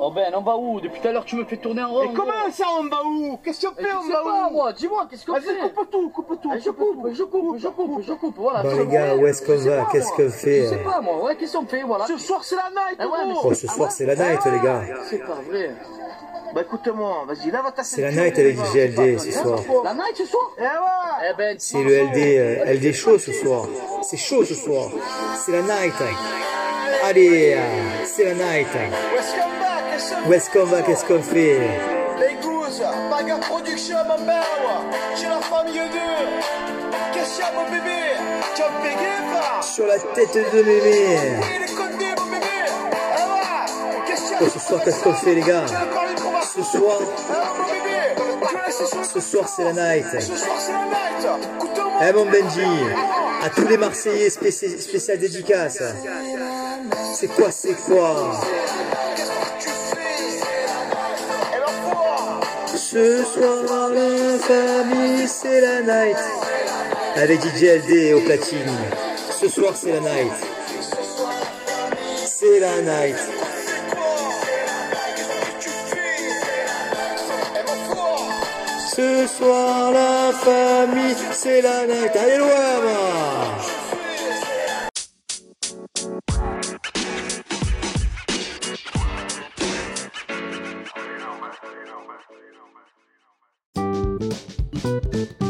Oh Ben, on va où Depuis tout à l'heure, tu me fais tourner en rond. Et comment ça, on va où Qu'est-ce qu'on fait, on va pas, où moi. Dis-moi, qu'est-ce qu'on fait Vas-y, coupe tout, coupe tout. Eh, Je coupe, je coupe, je coupe, je coupe, voilà. Bon, tu les gars, où est-ce qu'on va Qu'est-ce qu'on fait Je sais pas, moi, ouais, qu'est-ce qu'on fait, voilà. Ce soir, c'est la night, Eh mais. Oh, ce soir, c'est la night, les gars. C'est pas vrai. Bah écoute-moi, vas-y, lave ta C'est la night avec du GLD ce soir. La night ce soir Eh ouais Eh ben, C'est le LD, euh, LD chaud ce soir. C'est chaud ce soir. C'est la night. Allez, euh, c'est la night. Où est-ce qu'on va? Qu'est-ce qu'on fait? Les gousses, Baga Production, ma mère, j'ai la famille de. Qu'est-ce qu'il y a, mon bébé? Tu as payé, pas Sur la tête de bébé. Eh Oh, ce soir, qu'est-ce qu'on fait, les gars? Ce soir, sur ce soir, c'est la night. Ce soir, c'est la night. Écoute-moi Eh mon Benji, à tous les Marseillais spéci- spécial dédicace. C'est quoi, c'est quoi? Ce soir, la famille, c'est la night. Avec DJ LD au platine. Ce soir, c'est la night. C'est la night. Ce soir, la famille, c'est la night. Allez loin, moi. Thank